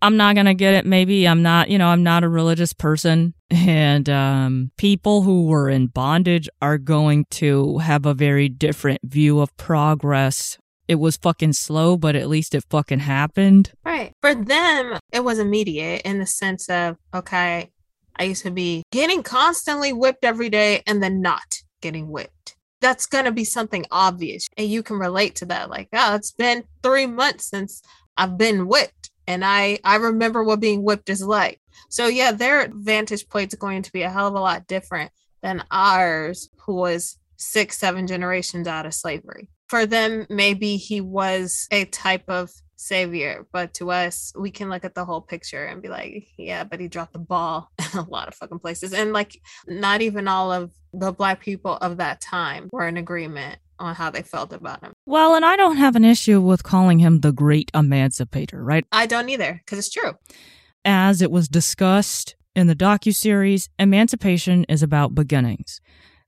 I'm not going to get it. Maybe I'm not, you know, I'm not a religious person. And um, people who were in bondage are going to have a very different view of progress. It was fucking slow, but at least it fucking happened. Right. For them, it was immediate in the sense of, okay, I used to be getting constantly whipped every day and then not getting whipped. That's going to be something obvious. And you can relate to that. Like, oh, it's been three months since I've been whipped. And I, I remember what being whipped is like. So, yeah, their vantage point is going to be a hell of a lot different than ours, who was six, seven generations out of slavery. For them, maybe he was a type of savior. But to us, we can look at the whole picture and be like, yeah, but he dropped the ball (laughs) in a lot of fucking places. And like, not even all of the black people of that time were in agreement on how they felt about him. Well, and I don't have an issue with calling him the great emancipator, right? I don't either, because it's true. As it was discussed in the docu-series, emancipation is about beginnings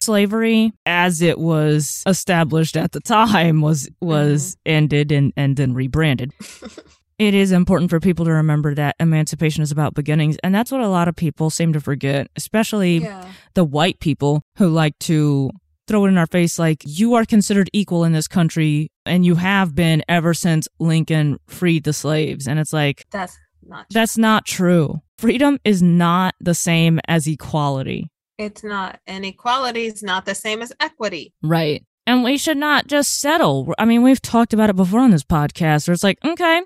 slavery as it was established at the time was was mm-hmm. ended and and then rebranded (laughs) it is important for people to remember that emancipation is about beginnings and that's what a lot of people seem to forget especially yeah. the white people who like to throw it in our face like you are considered equal in this country and you have been ever since lincoln freed the slaves and it's like that's not true. that's not true freedom is not the same as equality it's not. And equality is not the same as equity. Right. And we should not just settle. I mean, we've talked about it before on this podcast where it's like, okay,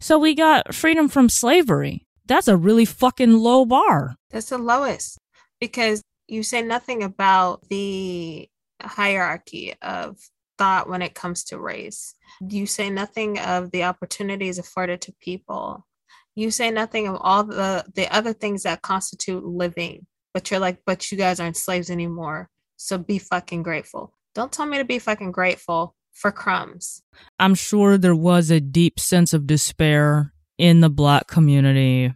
so we got freedom from slavery. That's a really fucking low bar. That's the lowest because you say nothing about the hierarchy of thought when it comes to race. You say nothing of the opportunities afforded to people. You say nothing of all the, the other things that constitute living but you're like, but you guys aren't slaves anymore. So be fucking grateful. Don't tell me to be fucking grateful for crumbs. I'm sure there was a deep sense of despair in the black community,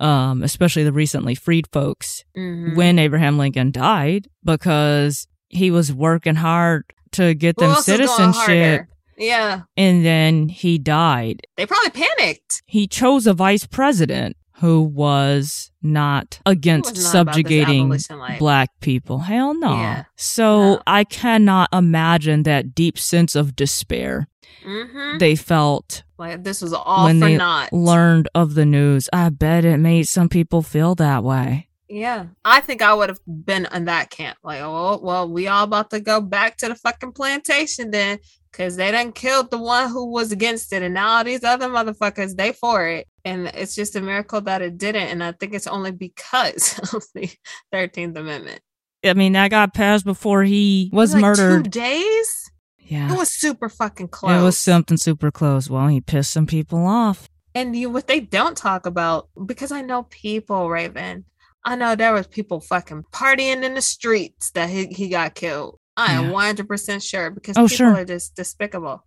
um, especially the recently freed folks, mm-hmm. when Abraham Lincoln died, because he was working hard to get them citizenship. Yeah. And then he died. They probably panicked. He chose a vice president who was not against was not subjugating black people. Hell no. Yeah. So no. I cannot imagine that deep sense of despair mm-hmm. they felt like this was all when they naught. learned of the news. I bet it made some people feel that way. Yeah, I think I would have been in that camp. Like, oh, well, we all about to go back to the fucking plantation then, because they done killed the one who was against it, and now these other motherfuckers they for it. And it's just a miracle that it didn't and i think it's only because (laughs) of the 13th amendment. I mean that got passed before he was, was like murdered. two days? Yeah. It was super fucking close it was something super close. Well he pissed some people off. And you what they don't talk about because i know people raven i know there was people fucking partying in the streets that he, he got killed i am 100% sure because oh, people sure. are just despicable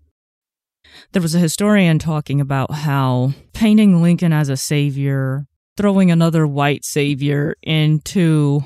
there was a historian talking about how painting Lincoln as a savior, throwing another white savior into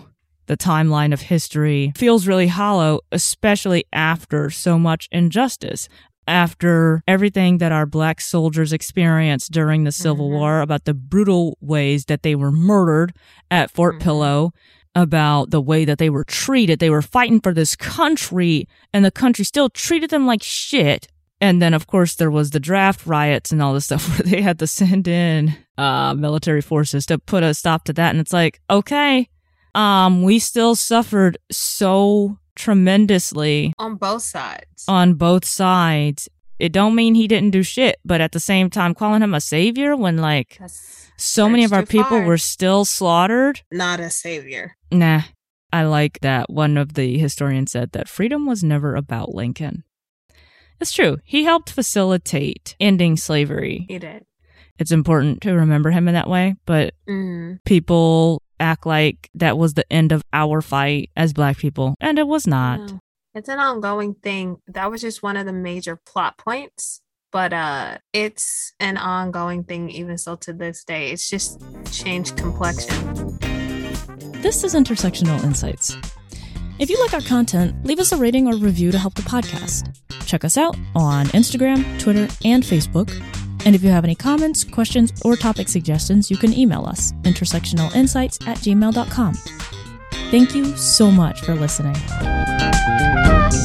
the timeline of history feels really hollow, especially after so much injustice. After everything that our black soldiers experienced during the Civil mm-hmm. War, about the brutal ways that they were murdered at Fort mm-hmm. Pillow, about the way that they were treated. They were fighting for this country, and the country still treated them like shit. And then, of course, there was the draft riots and all this (laughs) stuff where they had to send in uh, military forces to put a stop to that. And it's like, okay, um, we still suffered so tremendously on both sides. On both sides. It don't mean he didn't do shit, but at the same time, calling him a savior when like that's, so that's many of our people far. were still slaughtered. Not a savior. Nah. I like that one of the historians said that freedom was never about Lincoln. It's true. He helped facilitate ending slavery. He did. It's important to remember him in that way, but mm. people act like that was the end of our fight as black people, and it was not. No. It's an ongoing thing. That was just one of the major plot points, but uh it's an ongoing thing even still to this day. It's just changed complexion. This is Intersectional Insights. If you like our content, leave us a rating or review to help the podcast. Check us out on Instagram, Twitter, and Facebook. And if you have any comments, questions, or topic suggestions, you can email us intersectionalinsights at gmail.com. Thank you so much for listening. Thank